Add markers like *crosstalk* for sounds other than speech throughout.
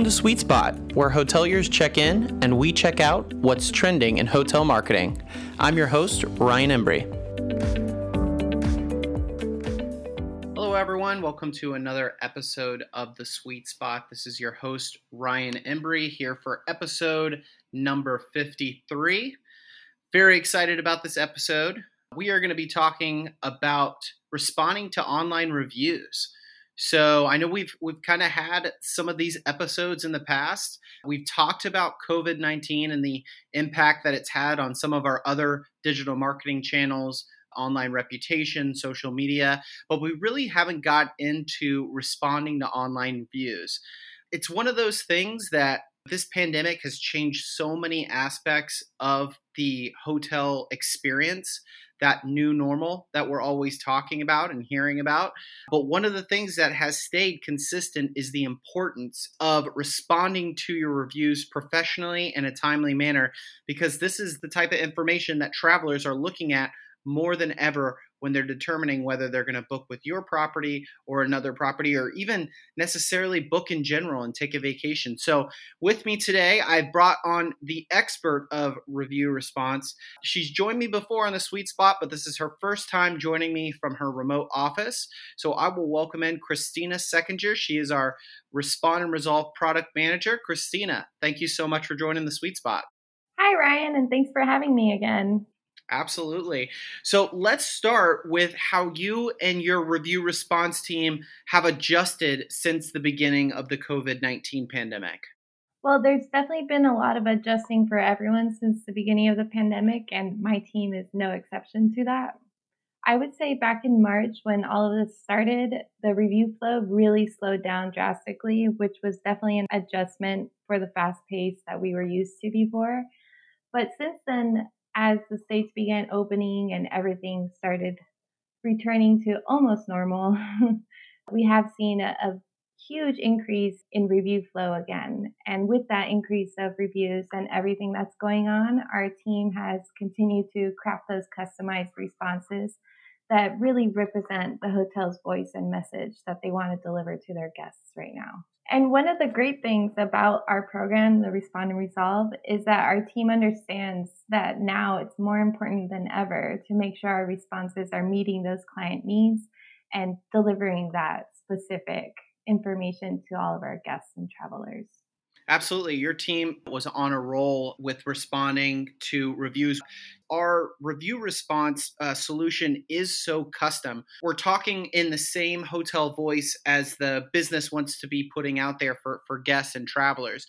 Welcome to Sweet Spot, where hoteliers check in and we check out what's trending in hotel marketing. I'm your host, Ryan Embry. Hello, everyone. Welcome to another episode of The Sweet Spot. This is your host, Ryan Embry, here for episode number 53. Very excited about this episode. We are going to be talking about responding to online reviews. So I know we've we've kind of had some of these episodes in the past. We've talked about COVID-19 and the impact that it's had on some of our other digital marketing channels, online reputation, social media, but we really haven't got into responding to online views. It's one of those things that this pandemic has changed so many aspects of the hotel experience that new normal that we're always talking about and hearing about. But one of the things that has stayed consistent is the importance of responding to your reviews professionally in a timely manner, because this is the type of information that travelers are looking at more than ever when they're determining whether they're going to book with your property or another property or even necessarily book in general and take a vacation. So, with me today, I brought on the expert of review response. She's joined me before on the sweet spot, but this is her first time joining me from her remote office. So, I will welcome in Christina Seckinger. She is our Respond and Resolve product manager. Christina, thank you so much for joining the sweet spot. Hi, Ryan, and thanks for having me again. Absolutely. So let's start with how you and your review response team have adjusted since the beginning of the COVID 19 pandemic. Well, there's definitely been a lot of adjusting for everyone since the beginning of the pandemic, and my team is no exception to that. I would say back in March, when all of this started, the review flow really slowed down drastically, which was definitely an adjustment for the fast pace that we were used to before. But since then, as the states began opening and everything started returning to almost normal, *laughs* we have seen a, a, huge increase in review flow again. And with that increase of reviews and everything that's going on, our team has continued to craft those customized responses that really represent the hotel's voice and message that they want to deliver to their guests right now. And one of the great things about our program, the Respond and Resolve, is that our team understands that now it's more important than ever to make sure our responses are meeting those client needs and delivering that specific information to all of our guests and travelers. Absolutely. Your team was on a roll with responding to reviews. Our review response uh, solution is so custom. We're talking in the same hotel voice as the business wants to be putting out there for, for guests and travelers.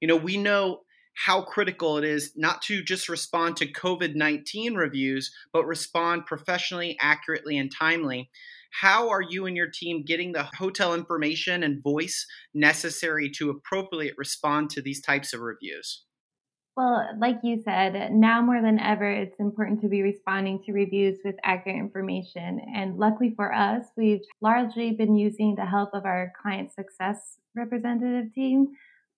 You know, we know how critical it is not to just respond to COVID 19 reviews, but respond professionally, accurately, and timely. How are you and your team getting the hotel information and voice necessary to appropriately respond to these types of reviews? Well, like you said, now more than ever, it's important to be responding to reviews with accurate information. And luckily for us, we've largely been using the help of our client success representative team.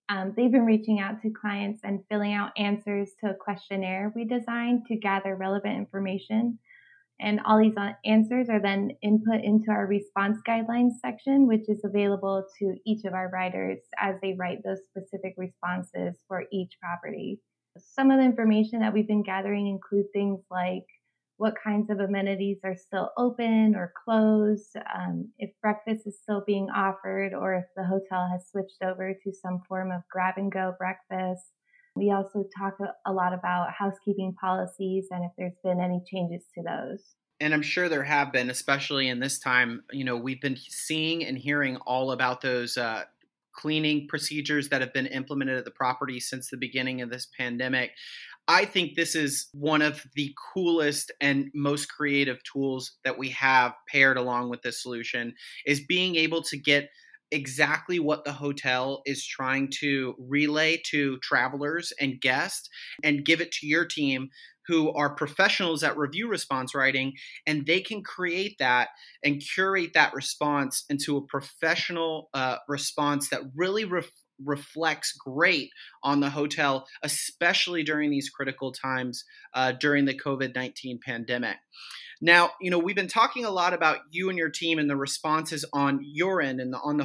Um, they've been reaching out to clients and filling out answers to a questionnaire we designed to gather relevant information and all these answers are then input into our response guidelines section, which is available to each of our writers as they write those specific responses for each property. Some of the information that we've been gathering include things like what kinds of amenities are still open or closed, um, if breakfast is still being offered, or if the hotel has switched over to some form of grab and go breakfast we also talk a lot about housekeeping policies and if there's been any changes to those. And I'm sure there have been, especially in this time. You know, we've been seeing and hearing all about those uh, cleaning procedures that have been implemented at the property since the beginning of this pandemic. I think this is one of the coolest and most creative tools that we have paired along with this solution is being able to get exactly what the hotel is trying to relay to travelers and guests and give it to your team who are professionals at review response writing and they can create that and curate that response into a professional uh, response that really ref- reflects great on the hotel, especially during these critical times uh, during the COVID 19 pandemic. Now, you know, we've been talking a lot about you and your team and the responses on your end and the, on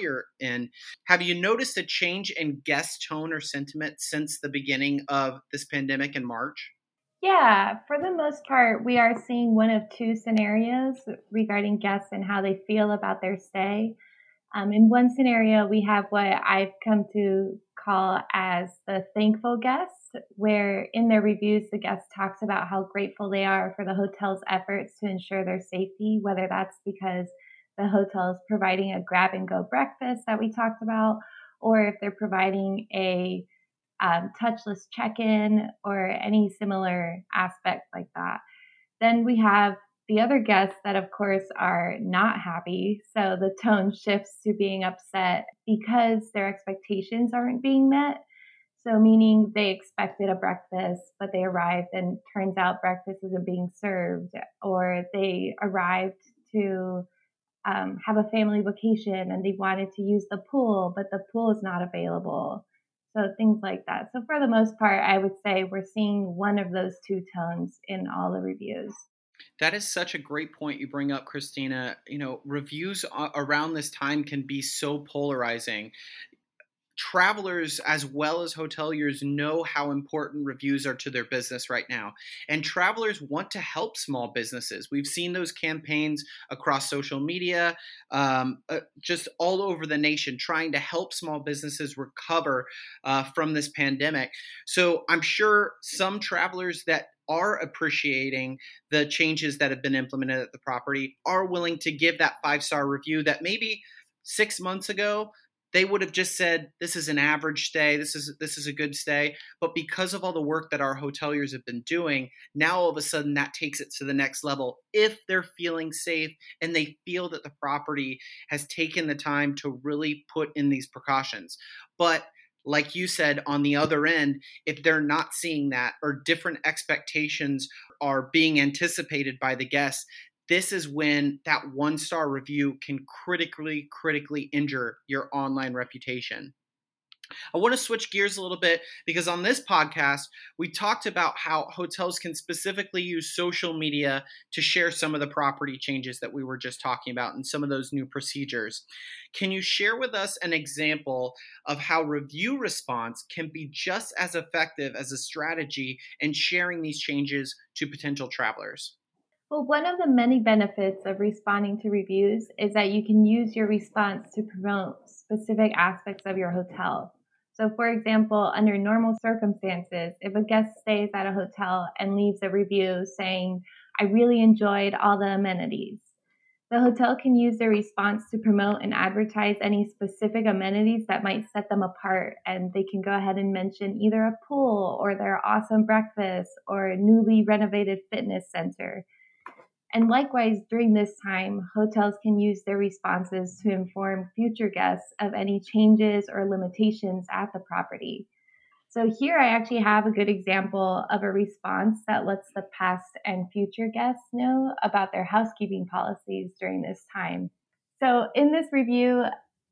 you're in. Have you noticed a change in guest tone or sentiment since the beginning of this pandemic in March? Yeah, for the most part, we are seeing one of two scenarios regarding guests and how they feel about their stay. Um, in one scenario, we have what I've come to call as the thankful guest, where in their reviews, the guest talks about how grateful they are for the hotel's efforts to ensure their safety, whether that's because the hotel is providing a grab and go breakfast that we talked about, or if they're providing a um, touchless check in or any similar aspect like that. Then we have the other guests that, of course, are not happy. So the tone shifts to being upset because their expectations aren't being met. So, meaning they expected a breakfast, but they arrived and turns out breakfast isn't being served, or they arrived to um, have a family vacation and they wanted to use the pool, but the pool is not available. So, things like that. So, for the most part, I would say we're seeing one of those two tones in all the reviews. That is such a great point you bring up, Christina. You know, reviews around this time can be so polarizing. Travelers as well as hoteliers know how important reviews are to their business right now. And travelers want to help small businesses. We've seen those campaigns across social media, um, uh, just all over the nation, trying to help small businesses recover uh, from this pandemic. So I'm sure some travelers that are appreciating the changes that have been implemented at the property, are willing to give that five star review that maybe six months ago they would have just said this is an average stay. This is this is a good stay. But because of all the work that our hoteliers have been doing now all of a sudden that takes it to the next level. If they're feeling safe and they feel that the property has taken the time to really put in these precautions. But like you said, on the other end, if they're not seeing that or different expectations are being anticipated by the guests, this is when that one star review can critically, critically injure your online reputation. I want to switch gears a little bit because on this podcast, we talked about how hotels can specifically use social media to share some of the property changes that we were just talking about and some of those new procedures. Can you share with us an example of how review response can be just as effective as a strategy in sharing these changes to potential travelers? Well, one of the many benefits of responding to reviews is that you can use your response to promote specific aspects of your hotel. So, for example, under normal circumstances, if a guest stays at a hotel and leaves a review saying, I really enjoyed all the amenities, the hotel can use their response to promote and advertise any specific amenities that might set them apart. And they can go ahead and mention either a pool or their awesome breakfast or newly renovated fitness center. And likewise, during this time, hotels can use their responses to inform future guests of any changes or limitations at the property. So, here I actually have a good example of a response that lets the past and future guests know about their housekeeping policies during this time. So, in this review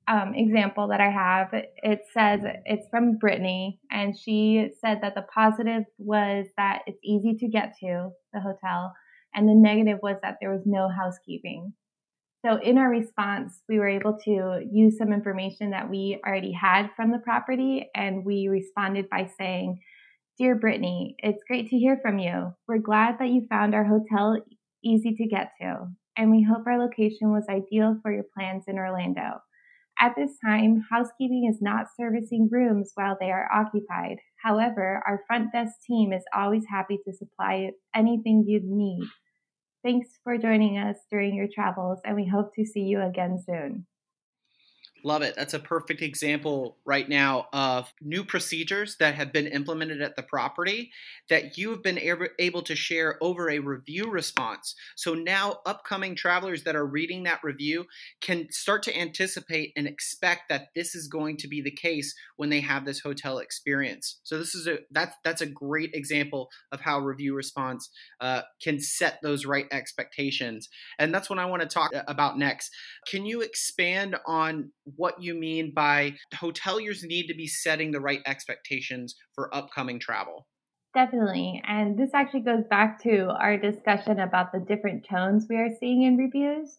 um, example that I have, it says it's from Brittany, and she said that the positive was that it's easy to get to the hotel and the negative was that there was no housekeeping. So, in our response, we were able to use some information that we already had from the property, and we responded by saying, Dear Brittany, it's great to hear from you. We're glad that you found our hotel easy to get to, and we hope our location was ideal for your plans in Orlando. At this time, housekeeping is not servicing rooms while they are occupied. However, our front desk team is always happy to supply anything you'd need. Thanks for joining us during your travels, and we hope to see you again soon. Love it. That's a perfect example right now of new procedures that have been implemented at the property that you have been able to share over a review response. So now upcoming travelers that are reading that review can start to anticipate and expect that this is going to be the case when they have this hotel experience. So this is a that's that's a great example of how review response uh, can set those right expectations. And that's what I want to talk about next. Can you expand on what you mean by hoteliers need to be setting the right expectations for upcoming travel. Definitely. And this actually goes back to our discussion about the different tones we are seeing in reviews.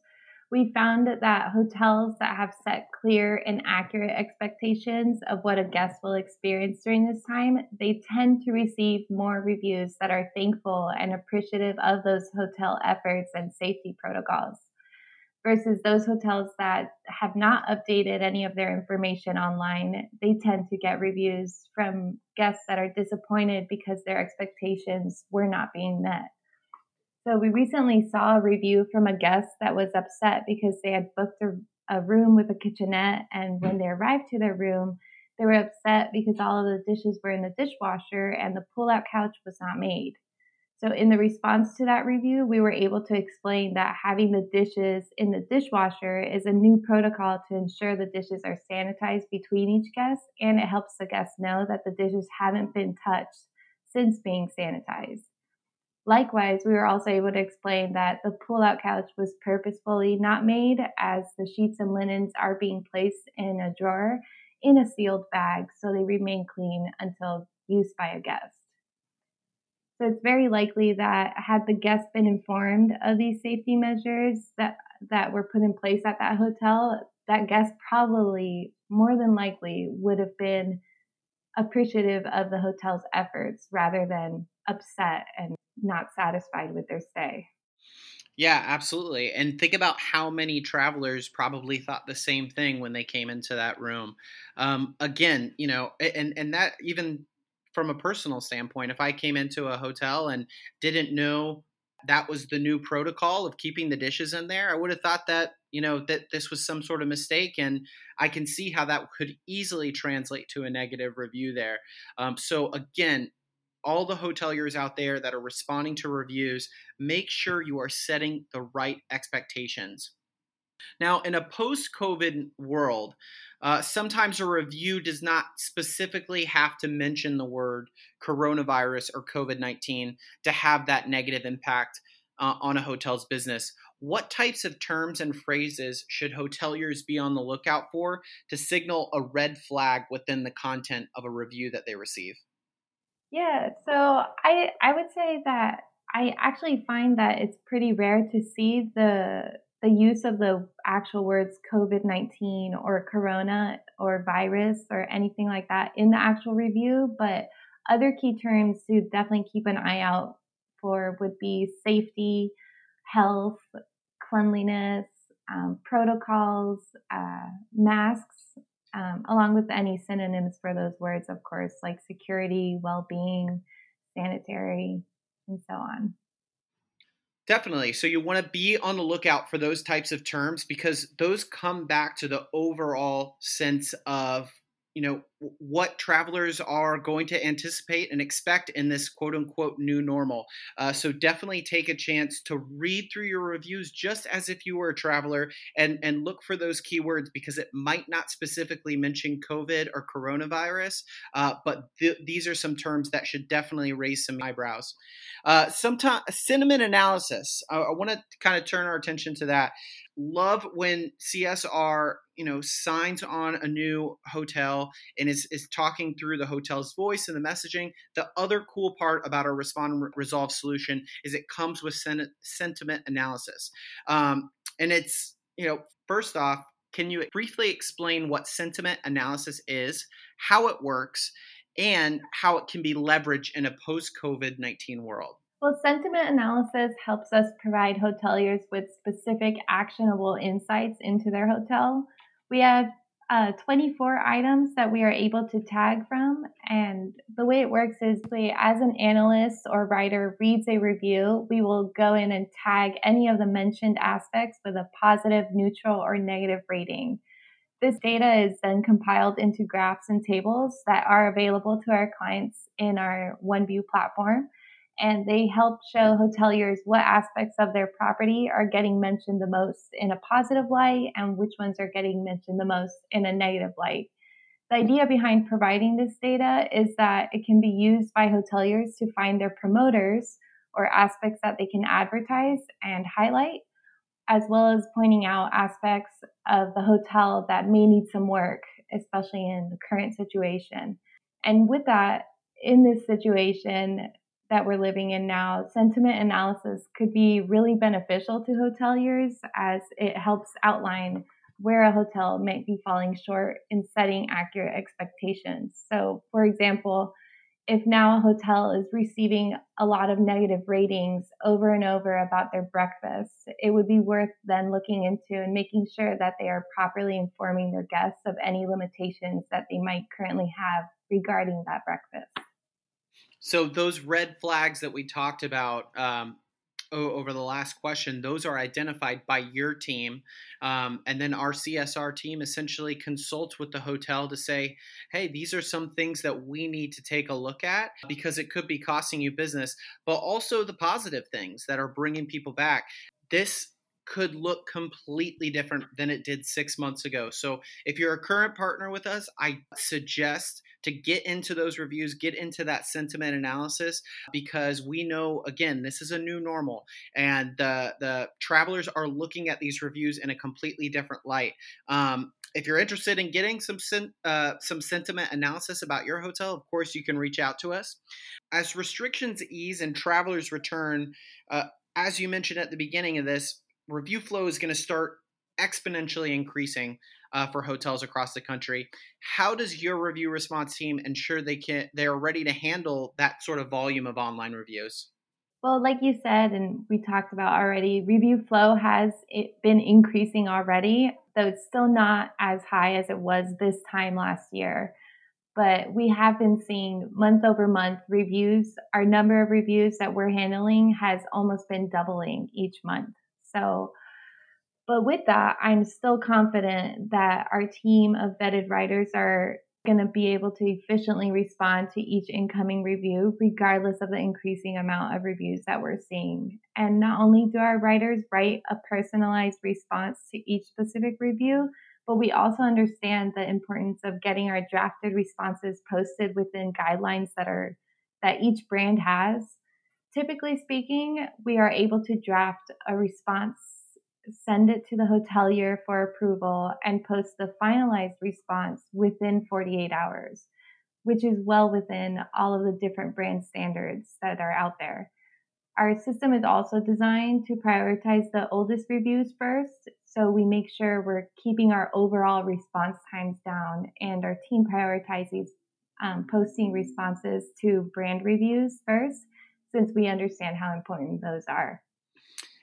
We found that hotels that have set clear and accurate expectations of what a guest will experience during this time, they tend to receive more reviews that are thankful and appreciative of those hotel efforts and safety protocols versus those hotels that have not updated any of their information online, they tend to get reviews from guests that are disappointed because their expectations were not being met. So we recently saw a review from a guest that was upset because they had booked a, a room with a kitchenette and when mm. they arrived to their room, they were upset because all of the dishes were in the dishwasher and the pull-out couch was not made. So, in the response to that review, we were able to explain that having the dishes in the dishwasher is a new protocol to ensure the dishes are sanitized between each guest, and it helps the guests know that the dishes haven't been touched since being sanitized. Likewise, we were also able to explain that the pull out couch was purposefully not made as the sheets and linens are being placed in a drawer in a sealed bag so they remain clean until used by a guest. So it's very likely that had the guest been informed of these safety measures that that were put in place at that hotel, that guest probably more than likely would have been appreciative of the hotel's efforts rather than upset and not satisfied with their stay. Yeah, absolutely. And think about how many travelers probably thought the same thing when they came into that room. Um, again, you know, and and that even from a personal standpoint, if I came into a hotel and didn't know that was the new protocol of keeping the dishes in there, I would have thought that, you know, that this was some sort of mistake. And I can see how that could easily translate to a negative review there. Um, so, again, all the hoteliers out there that are responding to reviews, make sure you are setting the right expectations. Now, in a post COVID world, uh, sometimes a review does not specifically have to mention the word coronavirus or COVID 19 to have that negative impact uh, on a hotel's business. What types of terms and phrases should hoteliers be on the lookout for to signal a red flag within the content of a review that they receive? Yeah, so I I would say that I actually find that it's pretty rare to see the the use of the actual words COVID 19 or corona or virus or anything like that in the actual review, but other key terms to definitely keep an eye out for would be safety, health, cleanliness, um, protocols, uh, masks, um, along with any synonyms for those words, of course, like security, well being, sanitary, and so on. Definitely. So you want to be on the lookout for those types of terms because those come back to the overall sense of you know what travelers are going to anticipate and expect in this quote unquote new normal. Uh, so definitely take a chance to read through your reviews just as if you were a traveler and and look for those keywords because it might not specifically mention COVID or coronavirus, uh, but th- these are some terms that should definitely raise some eyebrows. Uh, sometimes sentiment analysis. I want to kind of turn our attention to that love when CSR, you know, signs on a new hotel and is, is talking through the hotel's voice and the messaging. The other cool part about our respond and resolve solution is it comes with sen- sentiment analysis. Um, and it's, you know, first off, can you briefly explain what sentiment analysis is, how it works, and how it can be leveraged in a post COVID 19 world? Well, sentiment analysis helps us provide hoteliers with specific actionable insights into their hotel. We have uh, 24 items that we are able to tag from. And the way it works is we, as an analyst or writer reads a review, we will go in and tag any of the mentioned aspects with a positive, neutral, or negative rating. This data is then compiled into graphs and tables that are available to our clients in our OneView platform and they help show hoteliers what aspects of their property are getting mentioned the most in a positive light and which ones are getting mentioned the most in a negative light. The idea behind providing this data is that it can be used by hoteliers to find their promoters or aspects that they can advertise and highlight, as well as pointing out aspects of the hotel that may need some work, especially in the current situation. And with that, in this situation that we're living in now, sentiment analysis could be really beneficial to hoteliers as it helps outline where a hotel might be falling short in setting accurate expectations. So, for example, if now a hotel is receiving a lot of negative ratings over and over about their breakfast, it would be worth then looking into and making sure that they are properly informing their guests of any limitations that they might currently have regarding that breakfast. So, those red flags that we talked about, um, over the last question, those are identified by your team. Um, and then our CSR team essentially consults with the hotel to say, hey, these are some things that we need to take a look at because it could be costing you business, but also the positive things that are bringing people back. This could look completely different than it did six months ago. So, if you're a current partner with us, I suggest to get into those reviews, get into that sentiment analysis, because we know, again, this is a new normal, and the the travelers are looking at these reviews in a completely different light. Um, if you're interested in getting some uh, some sentiment analysis about your hotel, of course, you can reach out to us. As restrictions ease and travelers return, uh, as you mentioned at the beginning of this, review flow is going to start exponentially increasing uh, for hotels across the country. How does your review response team ensure they can they are ready to handle that sort of volume of online reviews? Well, like you said, and we talked about already, review flow has been increasing already, though it's still not as high as it was this time last year. But we have been seeing month over month reviews. Our number of reviews that we're handling has almost been doubling each month. So, but with that, I'm still confident that our team of vetted writers are going to be able to efficiently respond to each incoming review, regardless of the increasing amount of reviews that we're seeing. And not only do our writers write a personalized response to each specific review, but we also understand the importance of getting our drafted responses posted within guidelines that are that each brand has Typically speaking, we are able to draft a response, send it to the hotelier for approval, and post the finalized response within 48 hours, which is well within all of the different brand standards that are out there. Our system is also designed to prioritize the oldest reviews first, so we make sure we're keeping our overall response times down, and our team prioritizes um, posting responses to brand reviews first since we understand how important those are.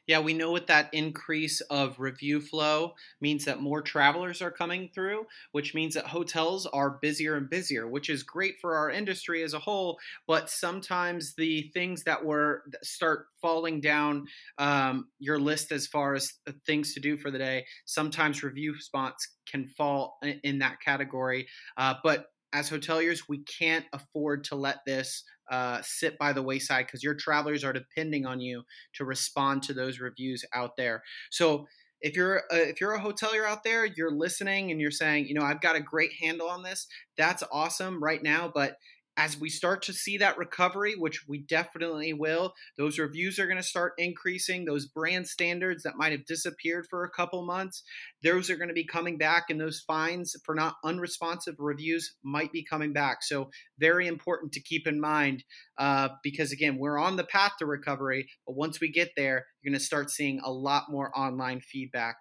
Yeah, we know with that increase of review flow means that more travelers are coming through, which means that hotels are busier and busier, which is great for our industry as a whole. But sometimes the things that were start falling down um, your list as far as things to do for the day, sometimes review spots can fall in that category. Uh, but as hoteliers, we can't afford to let this uh, sit by the wayside because your travelers are depending on you to respond to those reviews out there. So if you're a, if you're a hotelier out there, you're listening and you're saying, you know, I've got a great handle on this. That's awesome right now, but as we start to see that recovery, which we definitely will, those reviews are going to start increasing. Those brand standards that might have disappeared for a couple months, those are going to be coming back, and those fines for not unresponsive reviews might be coming back. So, very important to keep in mind uh, because, again, we're on the path to recovery, but once we get there, you're going to start seeing a lot more online feedback.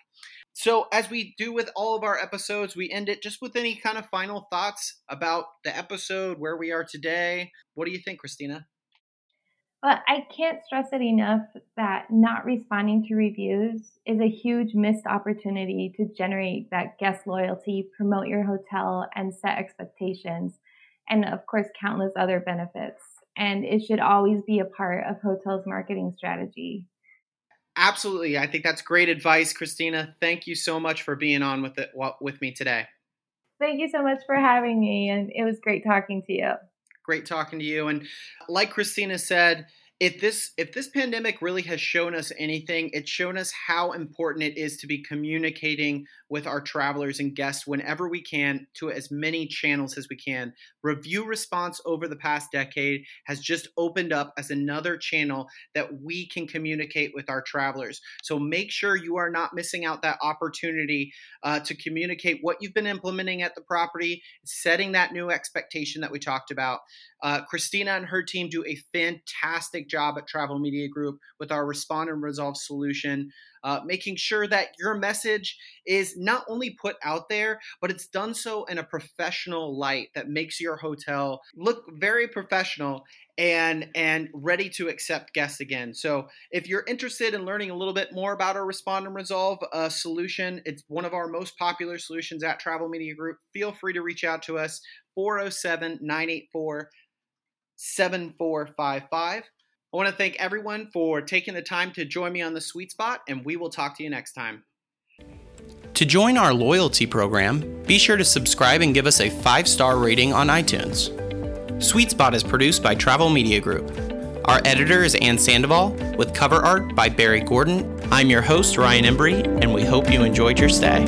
So, as we do with all of our episodes, we end it just with any kind of final thoughts about the episode, where we are today. What do you think, Christina? Well, I can't stress it enough that not responding to reviews is a huge missed opportunity to generate that guest loyalty, promote your hotel, and set expectations, and of course, countless other benefits. And it should always be a part of hotels' marketing strategy. Absolutely. I think that's great advice, Christina. Thank you so much for being on with it with me today. Thank you so much for having me and it was great talking to you. Great talking to you and like Christina said, if this if this pandemic really has shown us anything it's shown us how important it is to be communicating with our travelers and guests whenever we can to as many channels as we can. Review response over the past decade has just opened up as another channel that we can communicate with our travelers. So make sure you are not missing out that opportunity uh, to communicate what you've been implementing at the property setting that new expectation that we talked about. Uh, Christina and her team do a fantastic job at Travel Media Group with our Respond and Resolve solution, uh, making sure that your message is not only put out there, but it's done so in a professional light that makes your hotel look very professional and and ready to accept guests again. So if you're interested in learning a little bit more about our Respond and Resolve uh, solution, it's one of our most popular solutions at Travel Media Group. Feel free to reach out to us 407 984 7455. I want to thank everyone for taking the time to join me on the sweet spot, and we will talk to you next time. To join our loyalty program, be sure to subscribe and give us a five star rating on iTunes. Sweet Spot is produced by Travel Media Group. Our editor is Ann Sandoval, with cover art by Barry Gordon. I'm your host, Ryan Embry, and we hope you enjoyed your stay.